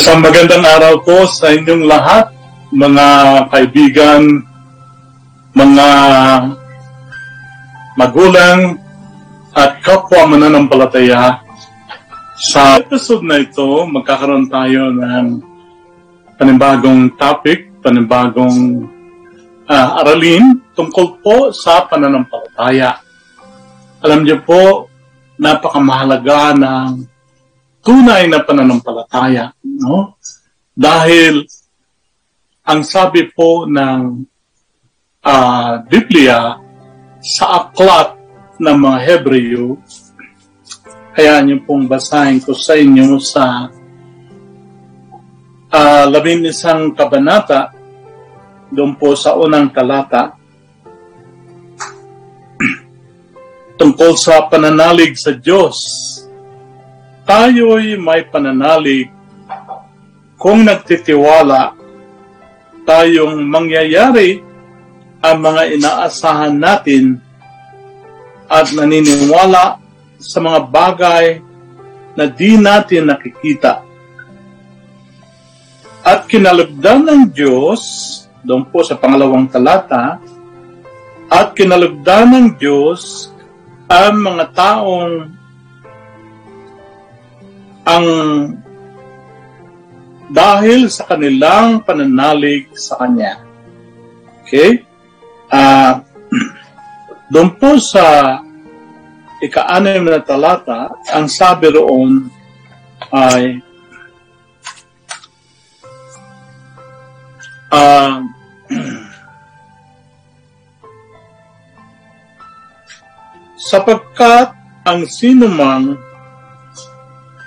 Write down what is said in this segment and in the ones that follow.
Isang magandang araw po sa inyong lahat, mga kaibigan, mga magulang, at kapwa mananampalataya. Sa episode na ito, magkakaroon tayo ng panibagong topic, panibagong uh, aralin tungkol po sa pananampalataya. Alam niyo po, napakamahalaga ng tunay na pananampalataya. No? Dahil ang sabi po ng uh, Biblia sa aklat ng mga Hebreo, kaya niyo pong basahin ko sa inyo sa uh, labing isang kabanata, doon po sa unang talata, tungkol sa pananalig sa Diyos tayo'y may pananalig kung nagtitiwala tayong mangyayari ang mga inaasahan natin at naniniwala sa mga bagay na di natin nakikita. At kinalugdan ng Diyos, doon po sa pangalawang talata, at kinalugdan ng Diyos ang mga taong ang dahil sa kanilang pananalig sa Kanya. Okay? Uh, doon po sa ika-anim na talata, ang sabi roon ay uh, sapagkat ang sinumang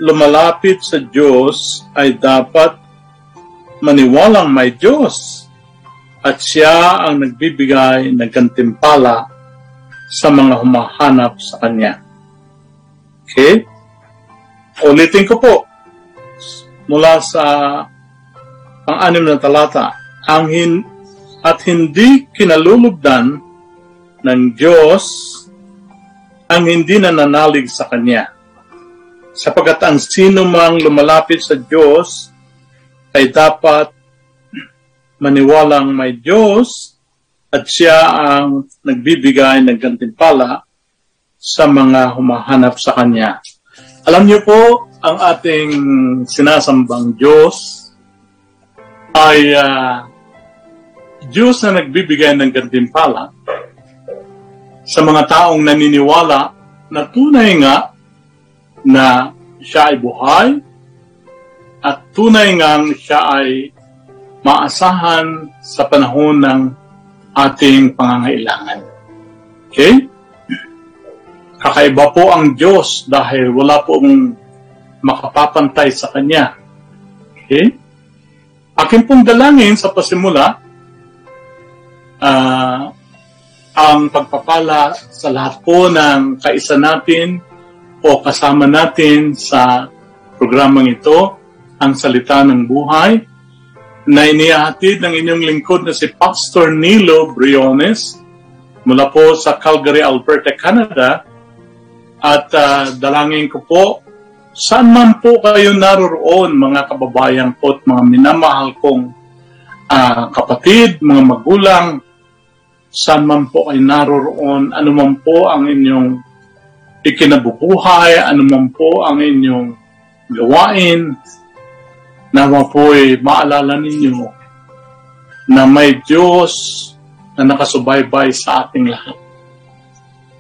lumalapit sa Diyos ay dapat maniwalang may Diyos at siya ang nagbibigay ng gantimpala sa mga humahanap sa Kanya. Okay? Ulitin ko po mula sa pang-anim na talata. Ang hin- at hindi kinalulugdan ng Diyos ang hindi nananalig sa Kanya sapagat ang sino mang lumalapit sa Diyos ay dapat maniwalang may Diyos at siya ang nagbibigay ng gantimpala sa mga humahanap sa Kanya. Alam niyo po, ang ating sinasambang Diyos ay uh, Diyos na nagbibigay ng gantimpala sa mga taong naniniwala na tunay nga na siya ay buhay at tunay ngang siya ay maasahan sa panahon ng ating pangangailangan. Okay? Kakaiba po ang Diyos dahil wala pong makapapantay sa Kanya. Okay? Akin pong dalangin sa pasimula, uh, ang pagpapala sa lahat po ng kaisa natin o kasama natin sa programang ito ang salita ng buhay na inihahatid ng inyong lingkod na si Pastor Nilo Briones mula po sa Calgary, Alberta, Canada. At uh, dalangin ko po, saan man po kayo naroroon mga kababayan po at mga minamahal kong uh, kapatid, mga magulang, saan man po kayo naroroon, ano man po ang inyong ikinabubuhay, anuman po ang inyong gawain, nawa po'y maalala ninyo na may Diyos na nakasubaybay sa ating lahat.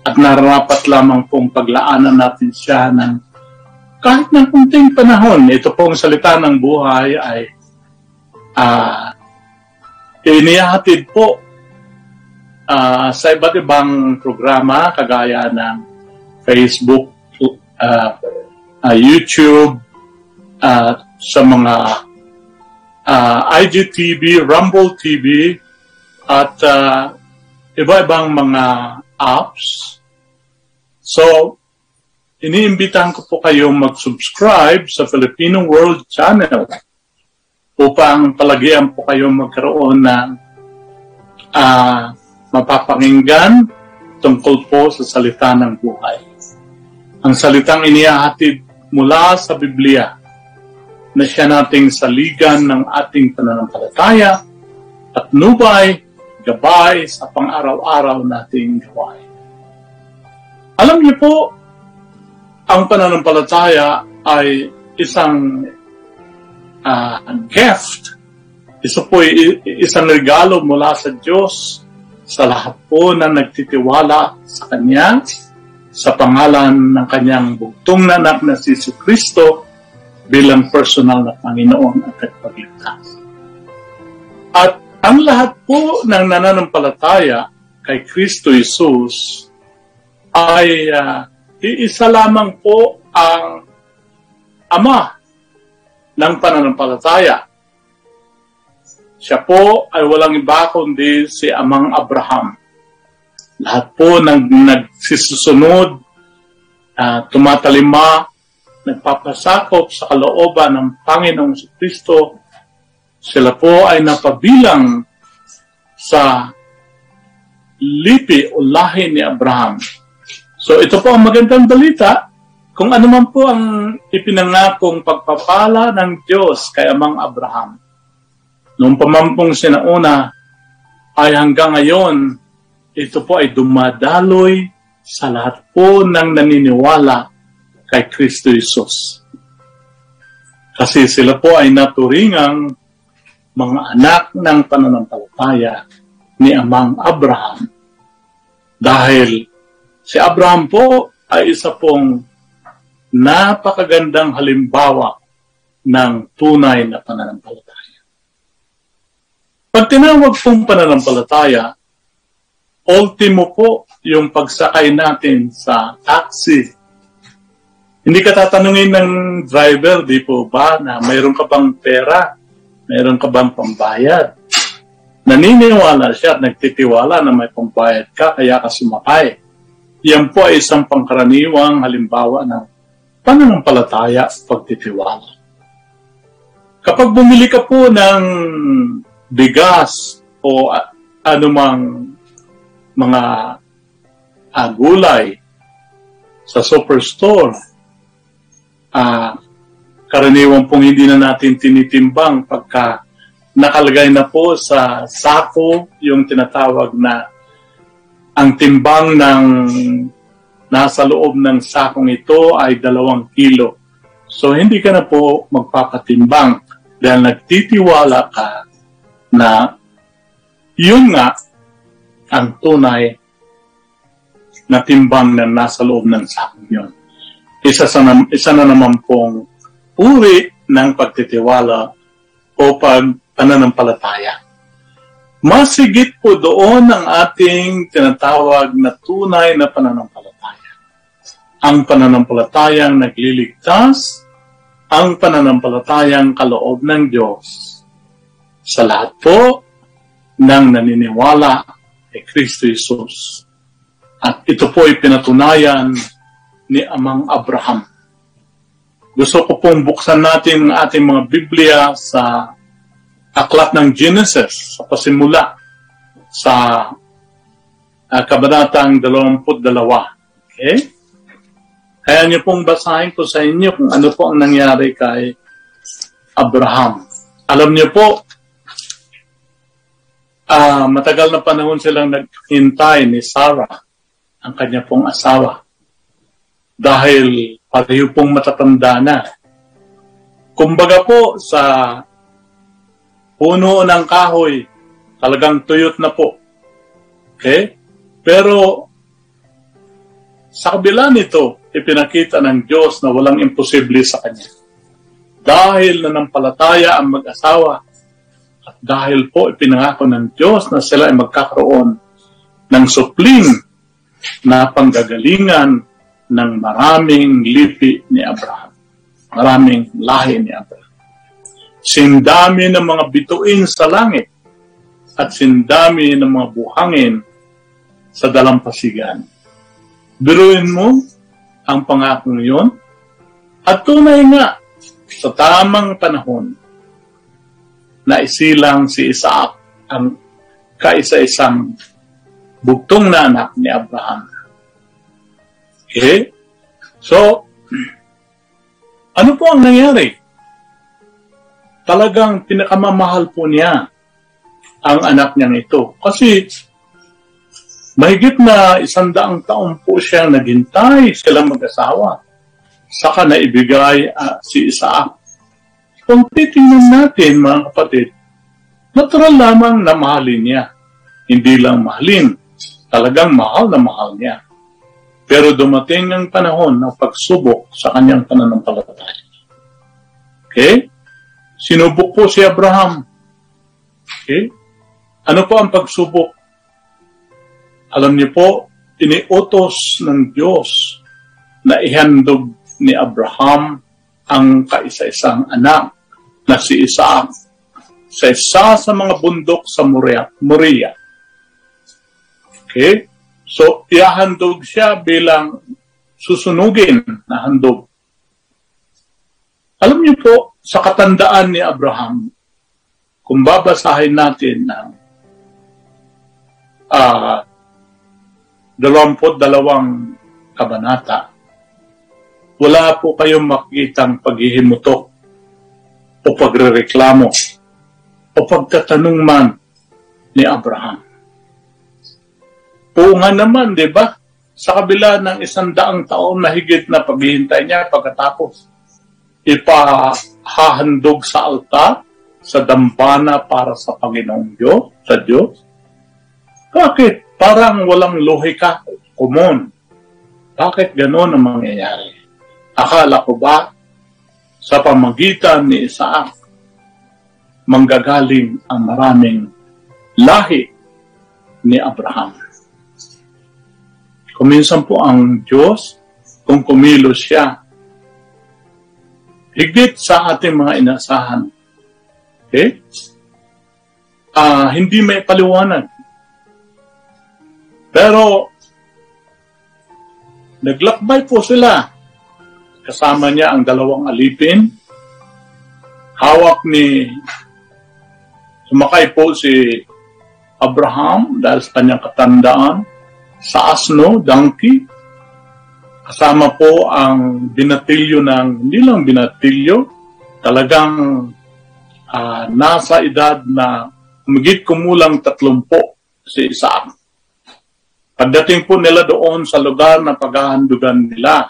At nararapat lamang pong paglaanan natin siya ng kahit ng kunting panahon. Ito pong salita ng buhay ay uh, inihatid po uh, sa iba't ibang programa kagaya ng Facebook, uh, uh, YouTube, uh, sa mga uh, IGTV, Rumble TV, at uh, iba-ibang mga apps. So, iniimbitahan ko po kayong mag-subscribe sa Filipino World Channel upang palagyan po kayong magkaroon ng uh, mapapakinggan tungkol po sa salita ng buhay ang salitang inihahatid mula sa Biblia na siya nating saligan ng ating pananampalataya at nubay, gabay sa pang-araw-araw nating gawain. Alam niyo po, ang pananampalataya ay isang uh, gift. Isa po isang regalo mula sa Diyos sa lahat po na nagtitiwala sa Kanya, sa pangalan ng Kanyang bugtong na anak na si Kristo bilang personal na Panginoon at Tagapagligtas. At ang lahat po ng nananampalataya kay Kristo Jesus ay uh, iisa lamang po ang Ama ng pananampalataya. Siya po ay walang iba kundi si Amang Abraham. Lahat po ng nagsisusunod, uh, tumatalima nagpapasakop sa kalooban ng Panginoong Kristo, sila po ay napabilang sa lipi o lahi ni Abraham. So ito po ang magandang balita. Kung ano man po ang ipinangakong pagpapala ng Diyos kay Amang Abraham. Noong pamampong sinauna ay hanggang ngayon, ito po ay dumadaloy sa lahat po ng naniniwala kay Kristo Jesus. Kasi sila po ay naturingang mga anak ng pananampalataya ni Amang Abraham. Dahil si Abraham po ay isa pong napakagandang halimbawa ng tunay na pananampalataya. Pag tinawag pong pananampalataya, ultimo po yung pagsakay natin sa taxi hindi ka tatanungin ng driver, di po ba, na mayroon ka bang pera? Mayroon ka bang pambayad? Naniniwala siya at nagtitiwala na may pambayad ka, kaya ka sumakay. Yan po ay isang pangkaraniwang halimbawa ng pananampalataya at pagtitiwala. Kapag bumili ka po ng bigas o anumang mga uh, gulay sa superstore, uh, karaniwan pong hindi na natin tinitimbang pagka nakalagay na po sa sako yung tinatawag na ang timbang ng nasa loob ng sakong ito ay dalawang kilo. So hindi ka na po magpapatimbang dahil nagtitiwala ka na yun nga ang tunay na timbang na nasa loob ng sakong yun isa, sa, isa na naman pong uri ng pagtitiwala o pagpananampalataya. Masigit po doon ang ating tinatawag na tunay na pananampalataya. Ang pananampalatayang nagliligtas, ang pananampalatayang kaloob ng Diyos sa lahat po ng naniniwala kay Kristo Jesus. At ito po ay pinatunayan ni Amang Abraham. Gusto ko pong buksan natin ang ating mga Biblia sa aklat ng Genesis, sa pasimula, sa uh, kabanatang 22. Okay? Kaya niyo pong basahin ko sa inyo kung ano po ang nangyari kay Abraham. Alam niyo po, uh, matagal na panahon silang naghintay ni Sarah, ang kanya pong asawa dahil pareho pong matatanda na. Kumbaga po sa puno ng kahoy, talagang tuyot na po. Okay? Pero sa kabila nito, ipinakita ng Diyos na walang imposible sa Kanya. Dahil nanampalataya ang mag-asawa at dahil po ipinangako ng Diyos na sila ay magkakaroon ng supling na panggagalingan ng maraming lipi ni Abraham. Maraming lahi ni Abraham. Sindami ng mga bituin sa langit at sindami ng mga buhangin sa dalampasigan. Biruin mo ang pangakong yon at tunay nga sa tamang panahon na isilang si Isaac ang kaisa-isang bugtong na anak ni Abraham Okay? So, ano po ang nangyari? talagang pinakamamahal po niya ang anak niyang ito. Kasi mahigit na isandaang taon po siya naghintay silang mag-asawa. Saka na ibigay uh, si Isaac. Kung titingnan natin mga kapatid, natural lamang na mahalin niya. Hindi lang mahalin, talagang mahal na mahal niya. Pero dumating ang panahon ng pagsubok sa kanyang pananampalataya. Okay? Sinubok po si Abraham. Okay? Ano po ang pagsubok? Alam niyo po, iniutos ng Diyos na ihandog ni Abraham ang kaisa-isang anak na si Isaac sa isa sa mga bundok sa Moria. Moria. Okay? So, iahandog siya bilang susunugin na handog. Alam niyo po, sa katandaan ni Abraham, kung babasahin natin ng uh, dalawamput dalawang kabanata, wala po kayong makikitang paghihimutok o pagrereklamo o pagtatanong man ni Abraham. Oo nga naman, di ba? Sa kabila ng isang daang taon na higit na paghihintay niya pagkatapos, ipahahandog sa altar, sa dambana para sa Panginoong Diyos, sa Diyos? Bakit? Parang walang lohika, kumon. Bakit gano'n ang mangyayari? Akala ko ba sa pamagitan ni Isaac, manggagaling ang maraming lahi ni Abraham. Kuminsan po ang Diyos, kung kumilos siya higit sa ating mga inasahan. Okay? Uh, hindi may paliwanag. Pero, naglakbay po sila. Kasama niya ang dalawang alipin. Hawak ni, sumakay po si Abraham dahil sa kanyang katandaan sa asno, donkey, Kasama po ang binatilyo ng, hindi lang binatilyo, talagang uh, nasa edad na umigit kumulang tatlumpo si Isaac. Pagdating po nila doon sa lugar na paghahandugan nila,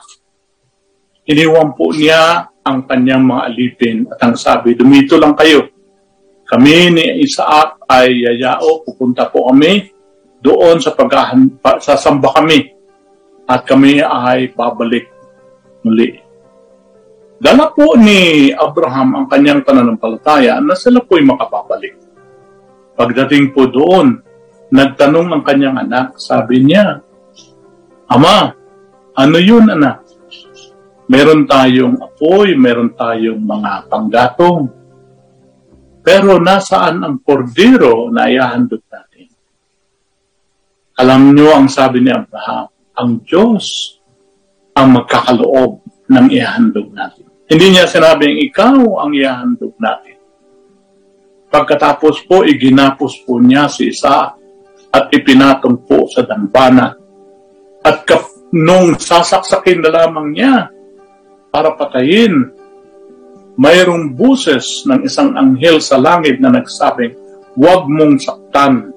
iniwan po niya ang kanyang mga alipin at ang sabi, dumito lang kayo. Kami ni Isaac ay yayao, pupunta po kami doon sa paghahan, sasamba kami at kami ay babalik muli. Dala po ni Abraham ang kanyang pananampalataya na sila po'y makababalik. Pagdating po doon, nagtanong ang kanyang anak, sabi niya, Ama, ano yun anak? Meron tayong apoy, meron tayong mga panggatong. Pero nasaan ang kordero na iahandog natin? Alam niyo ang sabi ni Abraham, ang Diyos ang magkakaloob ng ihandog natin. Hindi niya sinabing ikaw ang ihandog natin. Pagkatapos po, iginapos po niya si Isa at ipinatong po sa dambana. At kap- nung sasaksakin na lamang niya para patayin, mayroong buses ng isang anghel sa langit na nagsabing, huwag mong saktan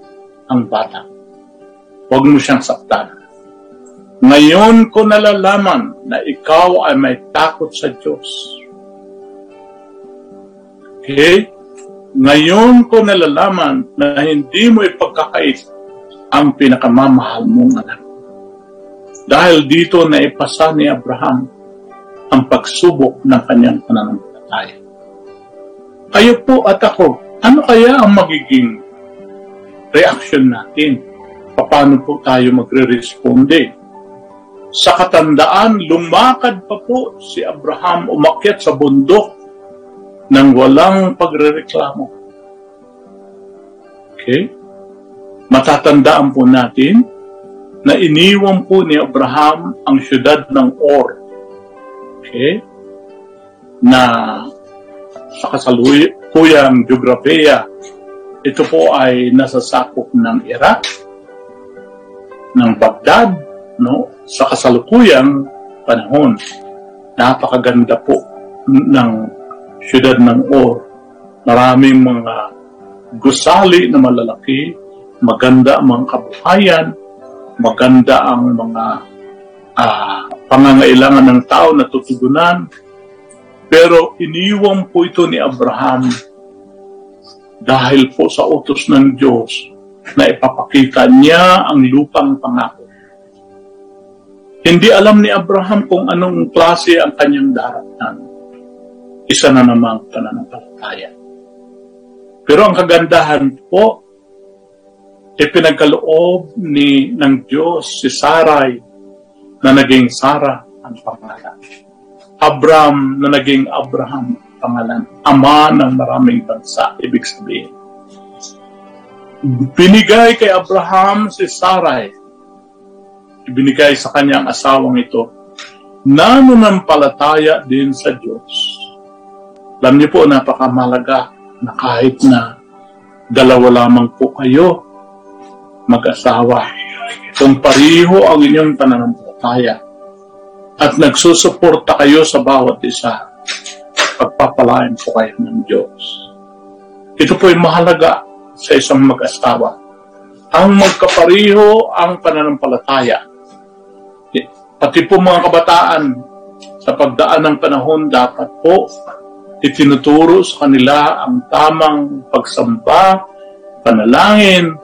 ang bata. Huwag mo siyang saktan. Ngayon ko nalalaman na ikaw ay may takot sa Diyos. Okay? Ngayon ko nalalaman na hindi mo ipagkakait ang pinakamamahal mong anak. Dahil dito na ipasa ni Abraham ang pagsubok ng kanyang pananampalataya. Kayo po at ako, ano kaya ang magiging reaction natin? Paano po tayo magre-responde? Sa katandaan, lumakad pa po si Abraham umakyat sa bundok nang walang pagrereklamo. Okay? Matatandaan po natin na iniwan po ni Abraham ang syudad ng Or. Okay? Na sa kasaluyang geografiya, ito po ay nasasakop ng Iraq, ng Baghdad, no? sa kasalukuyang panahon. Napakaganda po ng syudad ng Or. Maraming mga gusali na malalaki, maganda ang mga kabuhayan, maganda ang mga uh, pangangailangan ng tao na tutugunan. Pero iniwang po ito ni Abraham dahil po sa utos ng Diyos na ipapakita niya ang lupang pangako. Hindi alam ni Abraham kung anong klase ang kanyang daratan. Isa na namang pananampalataya. Pero ang kagandahan po, ipinagkaloob ni ng Diyos si Sarai na naging Sara ang pangalan. Abram na naging Abraham ang pangalan. Ama ng maraming bansa, ibig sabihin. Binigay kay Abraham si Sarai. Ibinigay sa kanyang asawang ito. Nananampalataya din sa Diyos. Alam niyo po, napakamalaga na kahit na dalawa lamang po kayo mag-asawa, kung pariho ang inyong pananampalataya at nagsusuporta kayo sa bawat isa, pagpapalain po kayo ng Diyos. Ito po ay mahalaga sa isang mag-asawa. Ang magkapariho ang pananampalataya. Pati po mga kabataan, sa pagdaan ng panahon, dapat po itinuturo sa kanila ang tamang pagsamba, panalangin,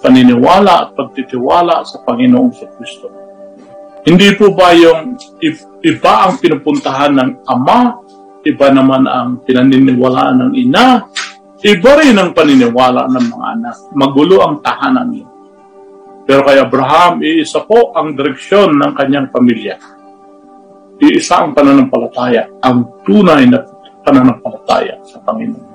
paniniwala at pagtitiwala sa Panginoong sa Kristo. Hindi po ba yung iba ang pinupuntahan ng ama, iba naman ang pinaniniwalaan ng ina, iba rin ang paniniwala ng mga anak. Magulo ang tahanan niyo. Pero kay Abraham, iisa po ang direksyon ng kanyang pamilya. Iisa ang pananampalataya, ang tunay na pananampalataya sa Panginoon.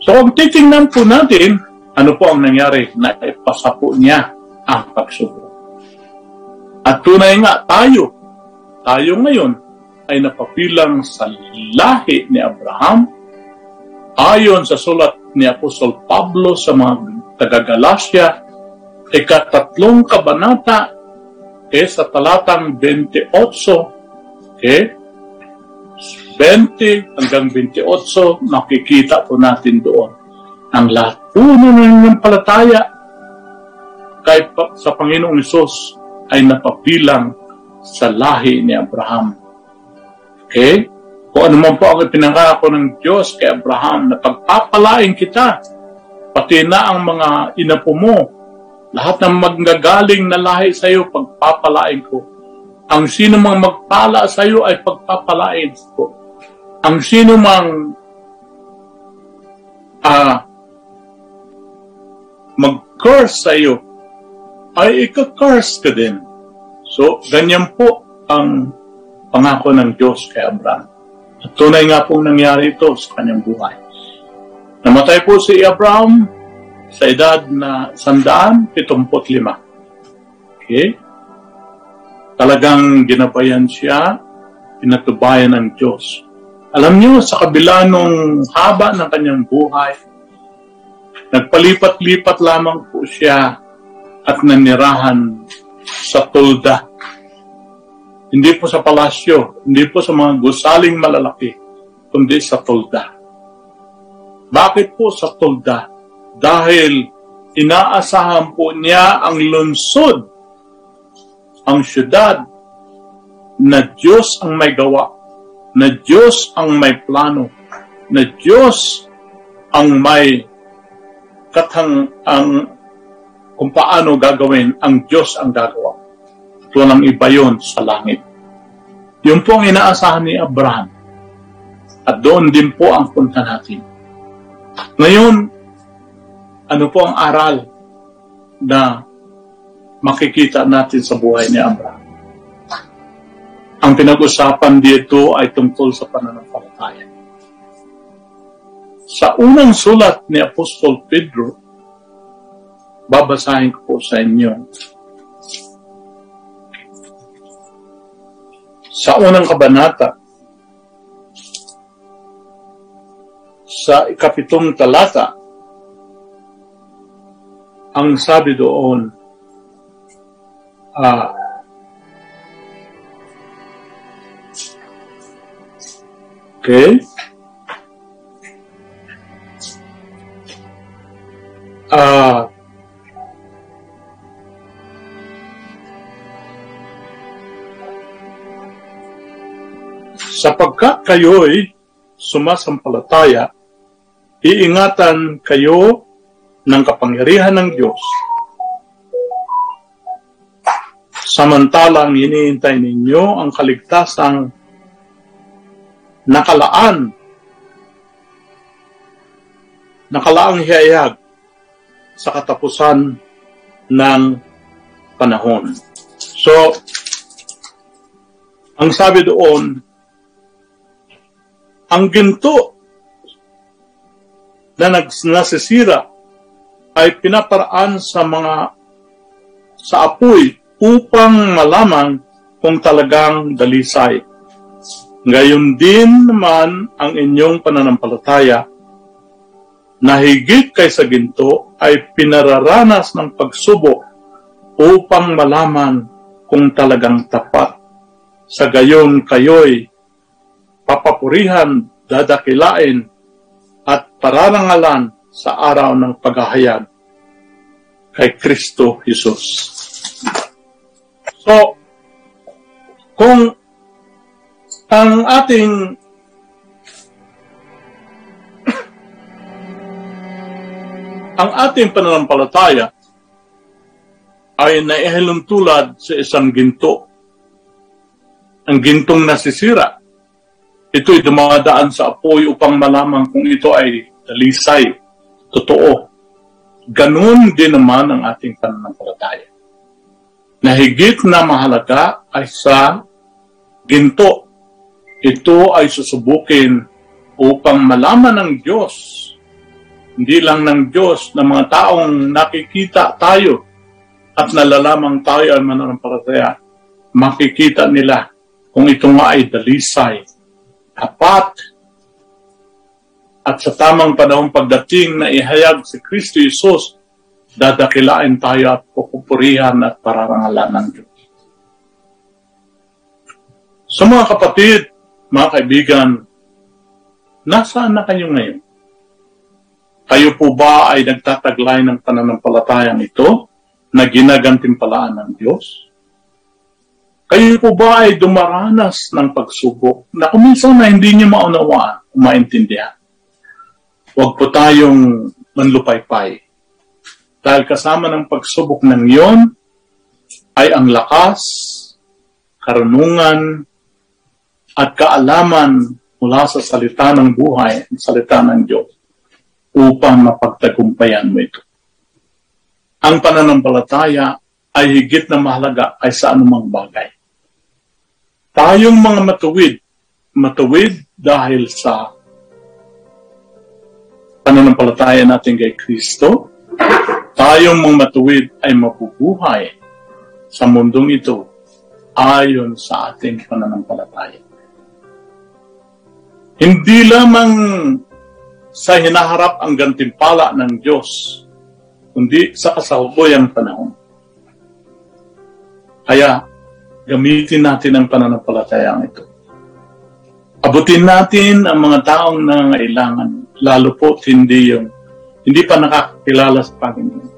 So kung titingnan po natin, ano po ang nangyari na ipasa po niya ang pagsubok. At tunay nga tayo, tayo ngayon ay napapilang sa lahi ni Abraham ayon sa sulat ni Apostol Pablo sa mga taga-Galasya, ikatatlong kabanata eh, sa talatang 28, okay, 20 hanggang 28, makikita po natin doon ang lahat. Puno ng palataya kay sa Panginoong Isos ay napapilang sa lahi ni Abraham. Okay? Kung ano man po ang ipinangako ng Diyos kay Abraham na pagpapalain kita, pati na ang mga inapo mo, lahat ng magagaling na lahi sa iyo, pagpapalain ko. Ang sino mang magpala sa iyo ay pagpapalain ko ang sino mang uh, mag-curse sa iyo, ay ika-curse ka din. So, ganyan po ang pangako ng Diyos kay Abraham. At tunay nga pong nangyari ito sa kanyang buhay. Namatay po si Abraham sa edad na sandaan, pitumput lima. Okay? Talagang ginabayan siya, pinatubayan ng Diyos alam niyo, sa kabila nung haba ng kanyang buhay, nagpalipat-lipat lamang po siya at nanirahan sa tulda. Hindi po sa palasyo, hindi po sa mga gusaling malalaki, kundi sa tulda. Bakit po sa tulda? Dahil inaasahan po niya ang lungsod, ang syudad, na Diyos ang may gawa na Diyos ang may plano, na Diyos ang may katang ang kung paano gagawin, ang Diyos ang gagawa. Ito lang iba yun sa langit. Yun po ang inaasahan ni Abraham. At doon din po ang punta natin. Ngayon, ano po ang aral na makikita natin sa buhay ni Abraham? Ang pinag-usapan dito ay tungkol sa pananampalataya. Sa unang sulat ni Apostol Pedro, babasahin ko po sa inyo. Sa unang kabanata, sa ikapitong talata, ang sabi doon, ah, okay, ah, sapagkat kayo'y sumasampalataya, iingatan kayo ng kapangyarihan ng Diyos. Samantalang iniintay ninyo ang kaligtasang nakalaan, nakalaang hiyayag sa katapusan ng panahon. So, ang sabi doon, ang ginto na nasisira ay pinaparaan sa mga sa apoy upang malaman kung talagang dalisay. Ngayon din naman ang inyong pananampalataya na higit kaysa ginto ay pinararanas ng pagsubok upang malaman kung talagang tapat. Sa gayon kayo'y papapurihan, dadakilain, at pararangalan sa araw ng paghahayag kay Kristo Jesus. So, kung ang ating ang ating pananampalataya ay naihalong tulad sa isang ginto. Ang gintong nasisira ito'y dumadaan sa apoy upang malaman kung ito ay dalisay, totoo. Ganun din naman ang ating pananampalataya. Na higit na mahalaga ay sa ginto. Ito ay susubukin upang malaman ng Diyos, hindi lang ng Diyos, ng mga taong nakikita tayo at nalalamang tayo ay mananampalataya, makikita nila kung ito nga ay dalisay tapat at sa tamang panahong pagdating na ihayag si Kristo Jesus, dadakilain tayo at pupupurihan at pararangalan ng Diyos. So mga kapatid, mga kaibigan, nasaan na kayo ngayon? Kayo po ba ay nagtataglay ng pananampalatayang ito na ginagantimpalaan ng Diyos? Kayo po ba ay dumaranas ng pagsubok na kuminsan na hindi niyo maunawaan o maintindihan? Huwag po tayong manlupaypay. Dahil kasama ng pagsubok ng iyon ay ang lakas, karunungan, at kaalaman mula sa salita ng buhay, salita ng Diyos, upang mapagtagumpayan mo ito. Ang pananampalataya ay higit na mahalaga kaysa anumang bagay. Tayong mga matuwid, matuwid dahil sa pananampalataya natin kay Kristo, tayong mga matuwid ay mabubuhay sa mundong ito ayon sa ating pananampalataya. Hindi lamang sa hinaharap ang gantimpala ng Diyos, kundi sa kasalukuyang panahon. Kaya, gamitin natin ang pananampalatayang ito. Abutin natin ang mga taong nangangailangan, lalo po hindi yung hindi pa nakakilala sa Panginoon,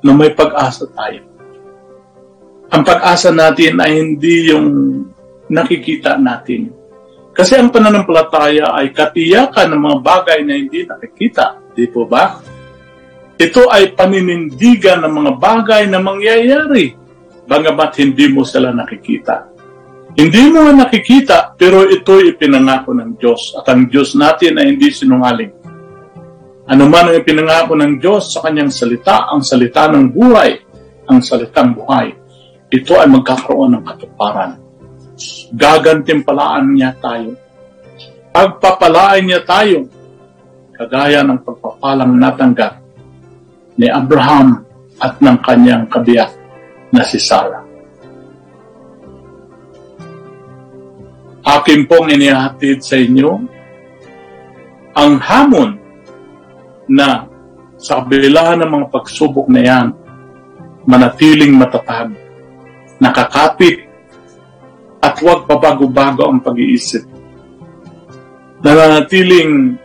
na may pag-asa tayo. Ang pag-asa natin ay hindi yung nakikita natin. Kasi ang pananampalataya ay katiyakan ng mga bagay na hindi nakikita. Di po ba? Ito ay paninindigan ng mga bagay na mangyayari bagamat hindi mo sila nakikita. Hindi mo nakikita, pero ito ipinangako ng Diyos. At ang Diyos natin ay hindi sinungaling. Ano man ang ipinangako ng Diyos sa kanyang salita, ang salita ng buhay, ang salitang buhay, ito ay magkakaroon ng katuparan. Gagantimpalaan niya tayo. Pagpapalain niya tayo, kagaya ng pagpapalang natanggap ni Abraham at ng kanyang kabiyak na si Sarah. Akin pong inihatid sa inyo ang hamon na sa kabila ng mga pagsubok na yan, manatiling matatag, nakakapit, at huwag pabago-bago ang pag-iisip. Nananatiling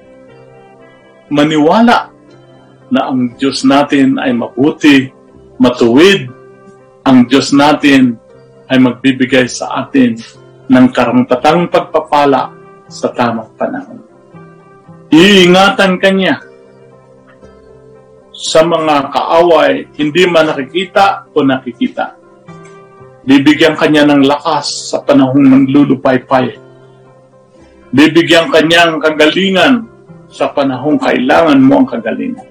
maniwala na ang Diyos natin ay mabuti, matuwid, ang Diyos natin ay magbibigay sa atin ng karangtatang pagpapala sa tamang panahon. Iingatan kanya sa mga kaaway, hindi man nakikita o nakikita. Bibigyan kanya ng lakas sa panahong ng lulupaypay. Bibigyan kanya ng kagalingan sa panahong kailangan mo ang kagalingan.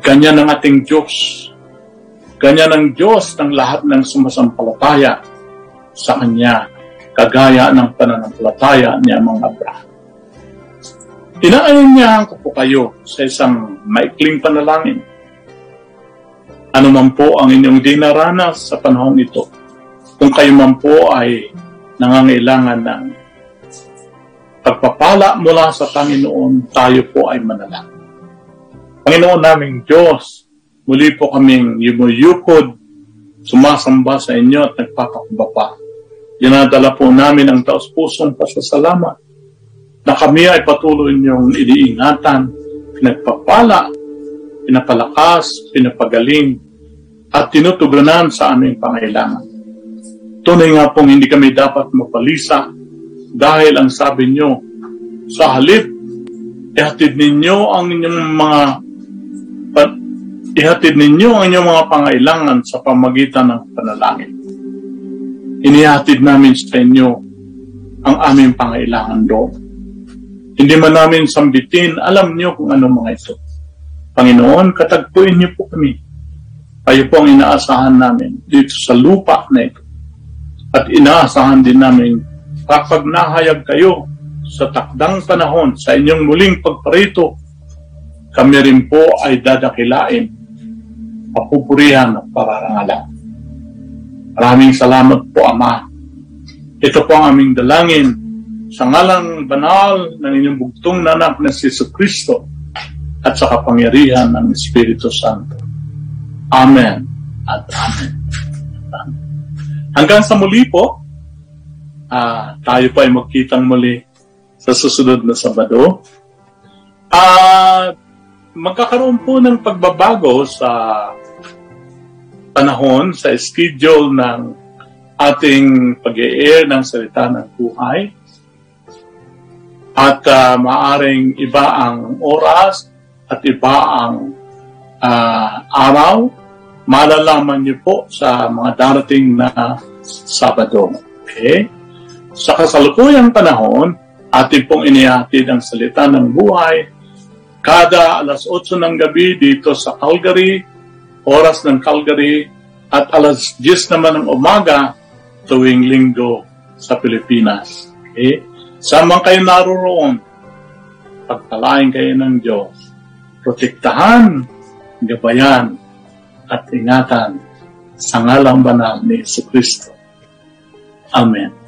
Ganyan ang ating Diyos. Ganyan ang Diyos ng lahat ng sumasampalataya sa Kanya, kagaya ng pananampalataya niya mga Abraham. Inaanyayahan ko po kayo sa isang maikling panalangin. Ano man po ang inyong dinaranas sa panahong ito, kung kayo man po ay nangangailangan ng pagpapala mula sa Panginoon, tayo po ay manalangin. Panginoon naming Diyos, Muli po kaming yumuyukod, sumasamba sa inyo at nagpapakubapa. Dinadala po namin ang taos-pusong pasasalamat na kami ay patuloy niyong iniingatan, pinagpapala, pinapalakas, pinapagaling, at tinutugunan sa aming pangailangan. Tunay nga pong hindi kami dapat mapalisa dahil ang sabi niyo, sa halip, ihatid ninyo ang inyong mga Ihatid ninyo ang inyong mga pangailangan sa pamagitan ng panalangin. Inihatid namin sa inyo ang aming pangailangan doon. Hindi man namin sambitin, alam niyo kung ano mga ito. Panginoon, katagpuin niyo po kami. Kayo po ang inaasahan namin dito sa lupa na ito. At inaasahan din namin kapag nahayag kayo sa takdang panahon sa inyong muling pagparito, kami rin po ay dadakilain papupurihan at pararangalan. Maraming salamat po, Ama. Ito po ang aming dalangin sa ngalang banal ng inyong bugtong na anak na si Kristo at sa kapangyarihan ng Espiritu Santo. Amen at Amen. Hanggang sa muli po, uh, tayo pa ay magkitang muli sa susunod na Sabado. At uh, magkakaroon po ng pagbabago sa panahon sa schedule ng ating pag-air ng salita ng buhay. At uh, maaring iba ang oras at iba ang uh, araw. Malalaman niyo po sa mga darating na Sabado. Okay? Sa kasalukuyang panahon, atin pong inihatid ang salita ng buhay kada alas 8 ng gabi dito sa Calgary, oras ng Calgary at alas 10 naman ng umaga tuwing linggo sa Pilipinas. Okay? Saan man kayo naroon, pagpalain kayo ng Diyos. Protektahan, gabayan, at ingatan sa ngalang banal ni Kristo. Amen. Amen.